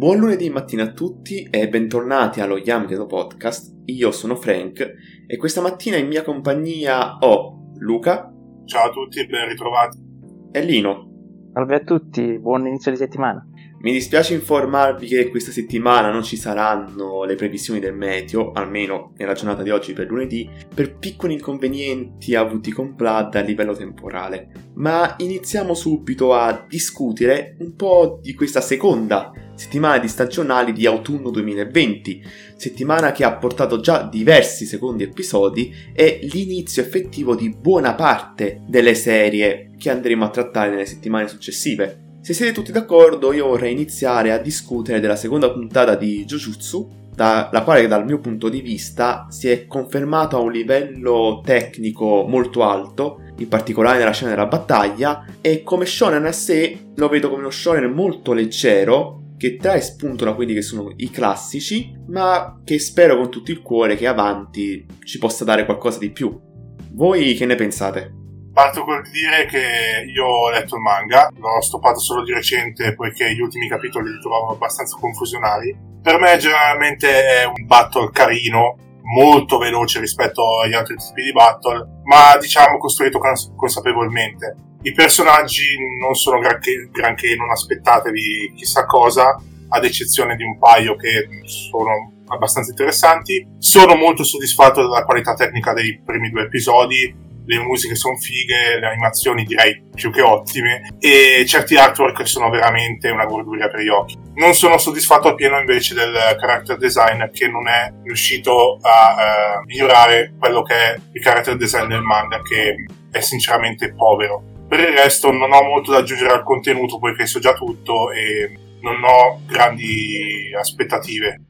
Buon lunedì mattina a tutti e bentornati allo Yamgedo Podcast. Io sono Frank e questa mattina in mia compagnia ho Luca. Ciao a tutti e ben ritrovati. E Lino. Salve a tutti, buon inizio di settimana. Mi dispiace informarvi che questa settimana non ci saranno le previsioni del meteo, almeno nella giornata di oggi per lunedì, per piccoli inconvenienti avuti con Vlad a livello temporale. Ma iniziamo subito a discutere un po' di questa seconda settimana di stagionali di autunno 2020, settimana che ha portato già diversi secondi episodi e l'inizio effettivo di buona parte delle serie che andremo a trattare nelle settimane successive. Se siete tutti d'accordo, io vorrei iniziare a discutere della seconda puntata di Jujutsu, la quale dal mio punto di vista si è confermato a un livello tecnico molto alto, in particolare nella scena della battaglia, e come shonen a sé lo vedo come uno shonen molto leggero, che trae spunto da quelli che sono i classici, ma che spero con tutto il cuore che avanti ci possa dare qualcosa di più. Voi che ne pensate? Parto col dire che io ho letto il manga, l'ho stoppato solo di recente poiché gli ultimi capitoli li trovavo abbastanza confusionali. Per me generalmente è un battle carino, molto veloce rispetto agli altri tipi di battle, ma diciamo costruito cons- consapevolmente. I personaggi non sono granché, granché, non aspettatevi chissà cosa, ad eccezione di un paio che sono abbastanza interessanti. Sono molto soddisfatto della qualità tecnica dei primi due episodi, le musiche sono fighe, le animazioni direi più che ottime e certi artwork sono veramente una gorduria per gli occhi. Non sono soddisfatto appieno invece del character design che non è riuscito a uh, migliorare quello che è il character design del manga che è sinceramente povero. Per il resto non ho molto da aggiungere al contenuto poiché so già tutto e non ho grandi aspettative.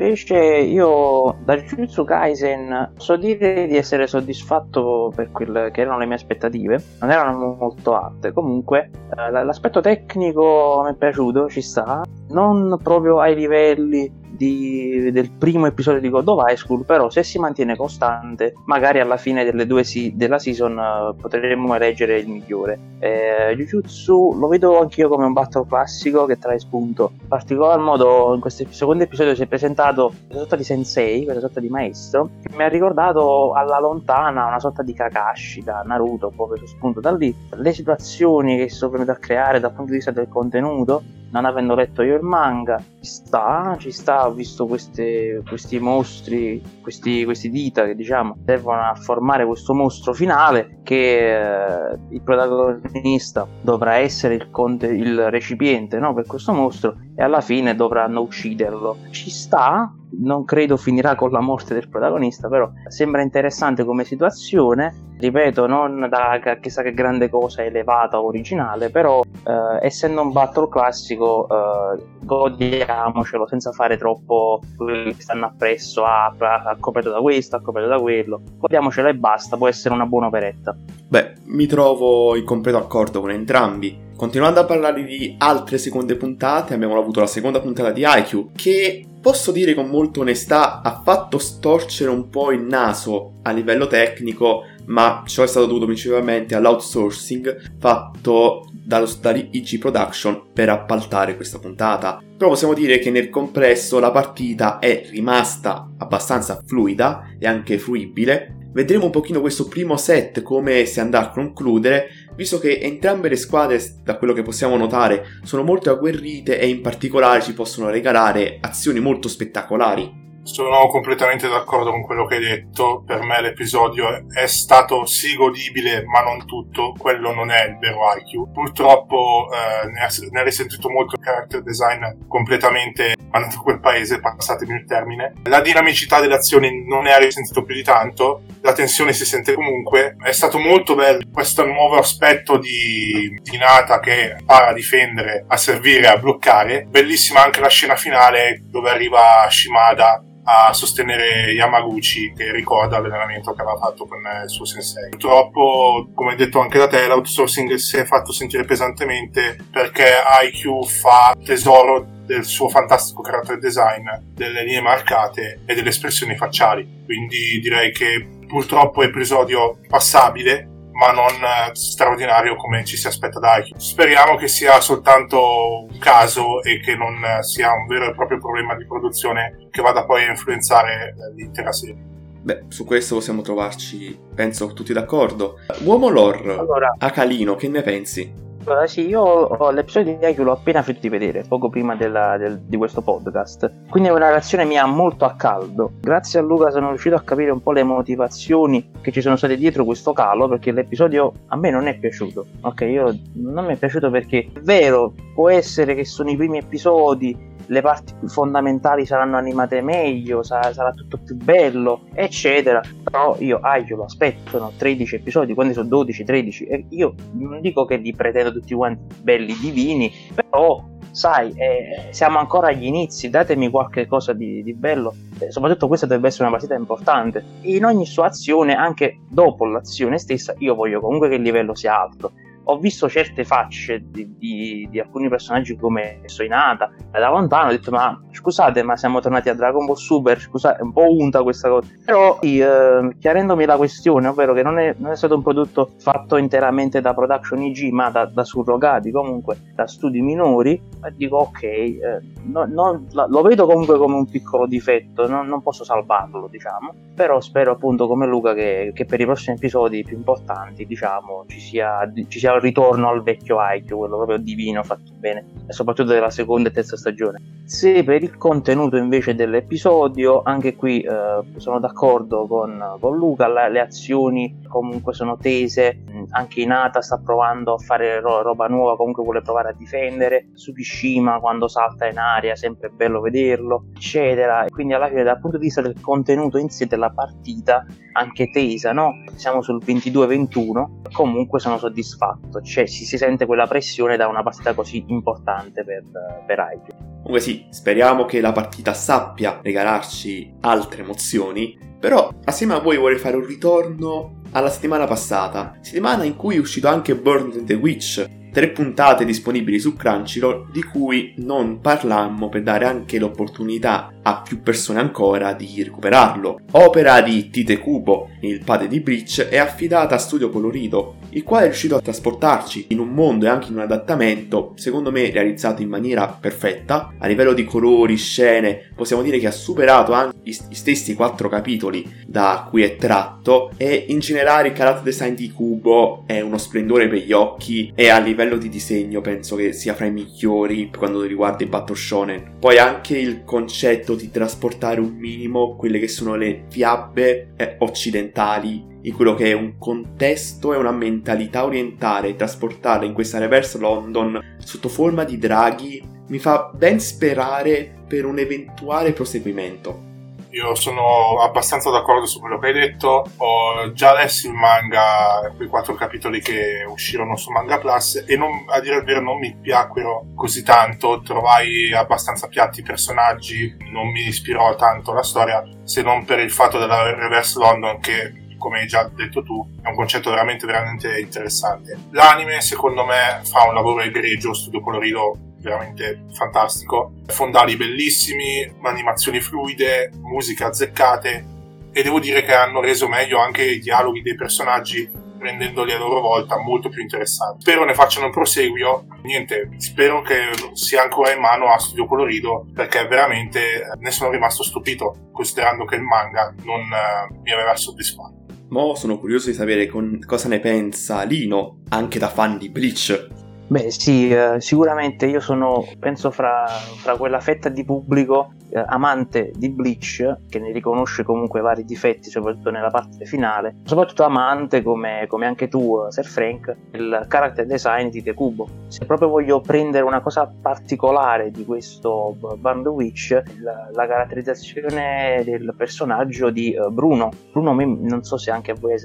Invece io da Jujutsu Kaisen so dire di essere soddisfatto per quelle che erano le mie aspettative, non erano molto alte, comunque eh, l'aspetto tecnico mi è piaciuto, ci sta, non proprio ai livelli di, del primo episodio di God of High School, però se si mantiene costante, magari alla fine delle due si, della season uh, potremmo eleggere il migliore. Eh, Jujutsu lo vedo anch'io come un battle classico che trae spunto. In particolar modo in questo secondo episodio si è presentato una sorta di sensei, una sorta di maestro, che mi ha ricordato alla lontana una sorta di Kakashi da Naruto, proprio preso spunto da lì. Le situazioni che sono venute a creare dal punto di vista del contenuto non avendo letto io il manga, ci sta, ci sta, ho visto queste, questi mostri, questi, questi, dita che diciamo servono a formare questo mostro finale che eh, il protagonista dovrà essere il, conte, il recipiente no, per questo mostro e alla fine dovranno ucciderlo. Ci sta, non credo finirà con la morte del protagonista, però sembra interessante come situazione. Ripeto, non da chissà che grande cosa elevata o originale, però eh, essendo un battle classico, eh, godiamocelo senza fare troppo quelli che stanno appresso. Ah, coperto da questo, ha coperto da quello. Godiamocelo e basta, può essere una buona operetta. Beh, mi trovo in completo accordo con entrambi. Continuando a parlare di altre seconde puntate, abbiamo avuto la seconda puntata di IQ, che posso dire con molta onestà ha fatto storcere un po' il naso a livello tecnico, ma ciò è stato dovuto principalmente all'outsourcing fatto dallo Stari IG Production per appaltare questa puntata. Però possiamo dire che nel complesso la partita è rimasta abbastanza fluida e anche fruibile, Vedremo un pochino questo primo set come si andrà a concludere, visto che entrambe le squadre, da quello che possiamo notare, sono molto agguerrite e in particolare ci possono regalare azioni molto spettacolari. Sono completamente d'accordo con quello che hai detto. Per me l'episodio è stato sì godibile, ma non tutto. Quello non è il vero IQ. Purtroppo eh, ne, ha, ne risentito molto il character design completamente mandato a quel paese, passatemi il termine. La dinamicità delle azioni non ne ha risentito più di tanto. La tensione si sente comunque. È stato molto bello questo nuovo aspetto di, di Nata che impara a difendere, a servire, a bloccare. Bellissima anche la scena finale dove arriva Shimada a sostenere Yamaguchi che ricorda l'allenamento che aveva fatto con il suo sensei. Purtroppo, come detto anche da te, l'outsourcing si è fatto sentire pesantemente perché IQ fa tesoro del suo fantastico character design, delle linee marcate e delle espressioni facciali. Quindi direi che purtroppo è episodio passabile, ma non eh, straordinario come ci si aspetta da Haikyuu. Speriamo che sia soltanto un caso e che non eh, sia un vero e proprio problema di produzione che vada poi a influenzare eh, l'intera serie. Beh, su questo possiamo trovarci, penso, tutti d'accordo. Uomo lore, allora, Acalino, che ne pensi? Allora, sì, io ho l'episodio di Haikyuu l'ho appena finito di vedere, poco prima della, del, di questo podcast. Quindi è una reazione mia molto a caldo. Grazie a Luca sono riuscito a capire un po' le motivazioni che ci sono state dietro questo calo, perché l'episodio a me non è piaciuto. Ok, io non mi è piaciuto perché è vero, può essere che sono i primi episodi, le parti fondamentali saranno animate meglio, sarà, sarà tutto più bello, eccetera. Però io Aio lo aspetto, sono 13 episodi, quando sono 12, 13, e io non dico che li pretendo tutti quanti belli divini, però sai, eh, siamo ancora agli inizi, datemi qualche cosa di, di bello. Eh, soprattutto questa dovrebbe essere una partita importante. In ogni sua azione, anche dopo l'azione stessa, io voglio comunque che il livello sia alto ho visto certe facce di, di, di alcuni personaggi come Soinata da lontano ho detto ma scusate ma siamo tornati a Dragon Ball Super scusate è un po' unta questa cosa. Però eh, chiarendomi la questione ovvero che non è, non è, stato un prodotto fatto interamente da production IG ma da, da surrogati comunque da studi minori dico ok eh, no, no, lo vedo comunque come un piccolo difetto non, non, posso salvarlo diciamo. Però spero appunto come Luca che, che per i prossimi episodi più importanti diciamo ci sia, ci sia il ritorno al vecchio Haikyuu, quello proprio divino, fatto bene, e soprattutto della seconda e terza stagione. Se per il contenuto invece dell'episodio, anche qui eh, sono d'accordo con, con Luca, la, le azioni comunque sono tese, anche Inata sta provando a fare ro- roba nuova, comunque vuole provare a difendere, Tsukishima quando salta in aria, sempre bello vederlo, eccetera. E quindi alla fine dal punto di vista del contenuto in sé della partita, anche tesa, no? Siamo sul 22-21, comunque sono soddisfatto, cioè si, si sente quella pressione da una partita così importante per, per Haikyuu. Comunque sì, speriamo che la partita sappia regalarci altre emozioni, però assieme a voi vorrei fare un ritorno alla settimana passata, settimana in cui è uscito anche Burn the Witch, tre puntate disponibili su Crunchyroll di cui non parlammo per dare anche l'opportunità a più persone ancora di recuperarlo. Opera di Tite Kubo, il padre di Bleach, è affidata a Studio Colorito, il quale è riuscito a trasportarci in un mondo e anche in un adattamento, secondo me realizzato in maniera perfetta, a livello di colori, scene, possiamo dire che ha superato anche gli stessi quattro capitoli da cui è tratto e in generale il character design di Kubo è uno splendore per gli occhi e a livello di disegno penso che sia fra i migliori per quanto riguarda i Battle Shonen. Poi anche il concetto di trasportare un minimo quelle che sono le fiabe eh, occidentali in quello che è un contesto e una mentalità orientale, trasportarla in questa reverse London sotto forma di draghi mi fa ben sperare per un eventuale proseguimento. Io sono abbastanza d'accordo su quello che hai detto. Ho già letto il manga, quei quattro capitoli che uscirono su Manga Plus, e non, a dire il vero non mi piacquero così tanto. Trovai abbastanza piatti i personaggi, non mi ispirò tanto la storia, se non per il fatto della Reverse London che come hai già detto tu, è un concetto veramente, veramente interessante. L'anime, secondo me, fa un lavoro egregio, studio colorido veramente fantastico. Fondali bellissimi, animazioni fluide, musiche azzeccate e devo dire che hanno reso meglio anche i dialoghi dei personaggi rendendoli a loro volta molto più interessanti. Spero ne facciano un proseguio. Niente, spero che sia ancora in mano a Studio Colorido perché veramente ne sono rimasto stupito considerando che il manga non uh, mi aveva soddisfatto. Mo sono curioso di sapere con cosa ne pensa Lino, anche da fan di Bleach. Beh sì, eh, sicuramente io sono, penso, fra, fra, quella fetta di pubblico eh, amante di Bleach, che ne riconosce comunque vari difetti, soprattutto nella parte finale, soprattutto amante, come, come anche tu, eh, Sir Frank, il character design di The Kubo. Se proprio voglio prendere una cosa particolare di questo Band Witch, la, la, caratterizzazione del personaggio di uh, Bruno. Bruno, non so se anche a voi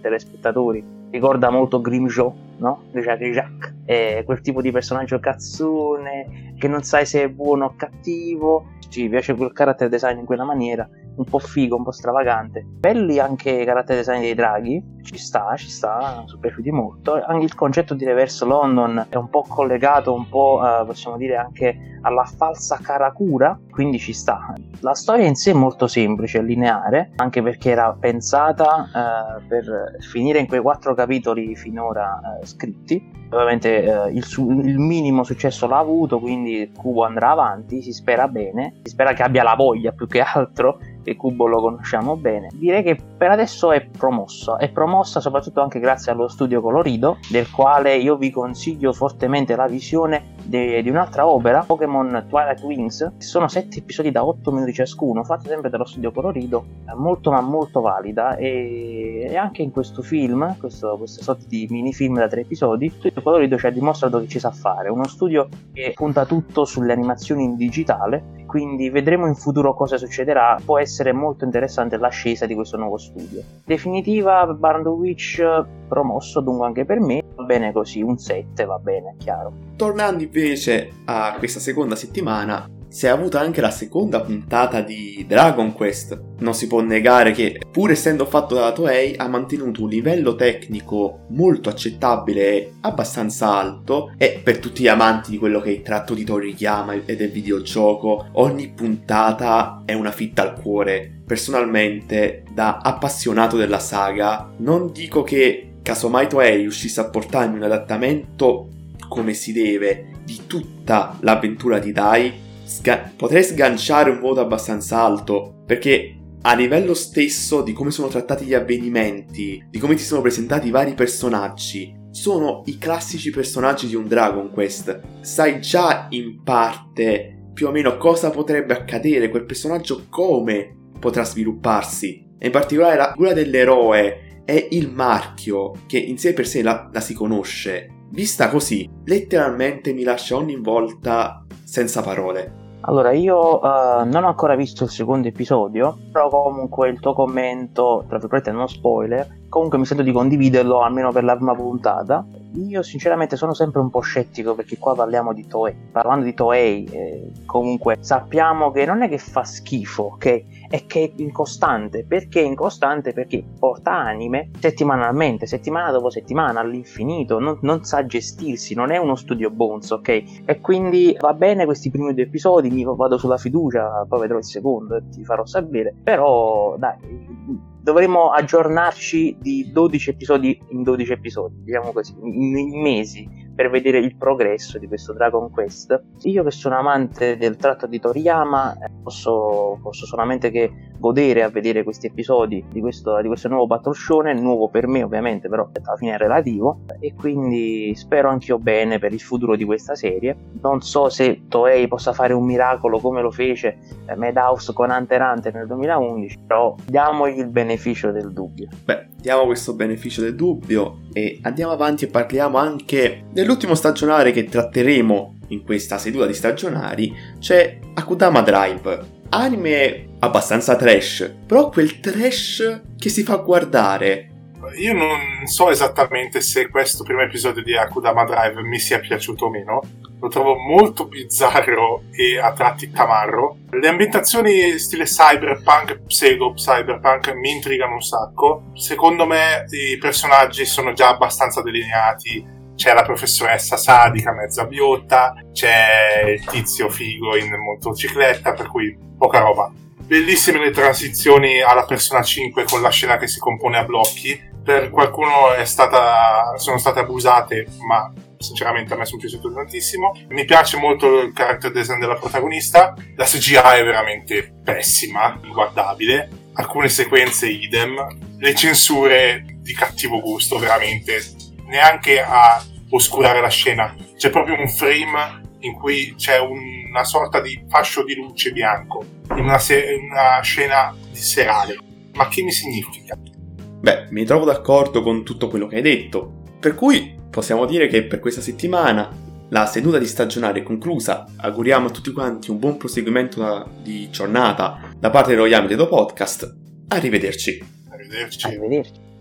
telespettatori, ricorda molto Grimjaw, no? Jacques Jacques. È quel tipo di personaggio cazzone che non sai se è buono o cattivo. Ci piace quel character design in quella maniera. un po' figo, un po' stravagante. Belli anche i caratteri design dei draghi, ci sta, ci sta, sono piaciuti molto. Anche il concetto di Reverse London è un po' collegato, un po' eh, possiamo dire anche alla falsa Karakura, quindi ci sta. La storia in sé è molto semplice, lineare, anche perché era pensata eh, per finire in quei quattro capitoli finora eh, scritti. Ovviamente eh, il, su- il, minimo successo l'ha avuto, quindi Kubo andrà avanti, si spera bene, si spera che abbia la voglia più che altro che Kubo lo conosciamo bene. Direi che per adesso è promossa, è promossa soprattutto anche grazie allo studio colorido, del quale io vi consiglio fortemente la visione di, un'altra opera, Pokémon Twilight Wings. Sono sette episodi da 8 minuti ciascuno, fatti sempre dallo studio colorido, molto ma molto valida e, e anche in questo film, questo, questa sorta di mini film da tre episodi, lo studio colorido ci ha dimostrato che ci sa fare, uno studio che punta tutto sulle animazioni in digitale quindi vedremo in futuro cosa succederà. Può essere molto interessante l'ascesa di questo nuovo studio. Definitiva Barn Witch promosso dunque anche per me. Bene così, un 7 va bene, chiaro. Tornando invece a questa seconda settimana, si è avuta anche la seconda puntata di Dragon Quest. Non si può negare che, pur essendo fatto dalla Toei, ha mantenuto un livello tecnico molto accettabile e abbastanza alto. E per tutti gli amanti di quello che è il tratto di Toriyama e del videogioco, ogni puntata è una fitta al cuore. Personalmente, da appassionato della saga, non dico che casomai Toei riuscisse a portarmi un adattamento come si deve di tutta l'avventura di Dai, sga- potrei sganciare un voto abbastanza alto perché a livello stesso di come sono trattati gli avvenimenti, di come ti sono presentati i vari personaggi, sono i classici personaggi di un Dragon Quest. Sai già in parte più o meno cosa potrebbe accadere, quel personaggio come potrà svilupparsi. E in particolare la figura dell'eroe è il marchio che in sé per sé la, la si conosce. Vista così, letteralmente mi lascia ogni volta senza parole. Allora, io uh, non ho ancora visto il secondo episodio, però comunque il tuo commento, tra virgolette non spoiler, comunque mi sento di condividerlo almeno per la prima puntata. Io sinceramente sono sempre un po' scettico perché qua parliamo di Toei. Parlando di Toei, eh, comunque sappiamo che non è che fa schifo, ok? È che è incostante. Perché è incostante? Perché porta anime settimanalmente, settimana dopo settimana, all'infinito, non, non sa gestirsi, non è uno studio Bones, ok? E quindi va bene questi primi due episodi, mi vado sulla fiducia, poi vedrò il secondo e ti farò sapere. Però dai, dovremmo aggiornarci di 12 episodi in 12 episodi, diciamo così, in, in mesi per vedere il progresso di questo Dragon Quest. Io che sono amante del tratto di Toriyama eh, posso, posso solamente che godere a vedere questi episodi di questo, di questo nuovo Battle Shonen, nuovo per me ovviamente, però alla fine è relativo, e quindi spero anch'io bene per il futuro di questa serie. Non so se Toei possa fare un miracolo come lo fece eh, Madhouse con Hunter Hunter nel 2011, però diamogli il beneficio del dubbio. Beh, diamo questo beneficio del dubbio e andiamo avanti e parliamo anche dell'ultimo stagionale che tratteremo in questa seduta di stagionali, c'è Akudama Drive anime abbastanza trash, però quel trash che si fa guardare. Io non so esattamente se questo primo episodio di Akudama Drive mi sia piaciuto o meno. Lo trovo molto bizzarro e a tratti tamarro. Le ambientazioni stile cyberpunk, pseudo cyberpunk mi intrigano un sacco. Secondo me i personaggi sono già abbastanza delineati c'è la professoressa sadica mezza biotta, c'è il tizio figo in motocicletta, per cui poca roba. Bellissime le transizioni alla persona 5 con la scena che si compone a blocchi. Per qualcuno stata, sono state abusate, ma sinceramente a me sono piaciute tantissimo. Mi piace molto il character design della protagonista. La CGI è veramente pessima, inguardabile. Alcune sequenze idem. Le censure di cattivo gusto, veramente. Neanche a oscurare la scena. C'è proprio un frame in cui c'è una sorta di fascio di luce bianco in una, se- una scena di serale. Ma che mi significa? Beh, mi trovo d'accordo con tutto quello che hai detto. Per cui possiamo dire che per questa settimana la seduta di stagionale è conclusa. Auguriamo a tutti quanti un buon proseguimento di giornata da parte dello Yamitedo Podcast. Arrivederci. Arrivederci. Arrivederci.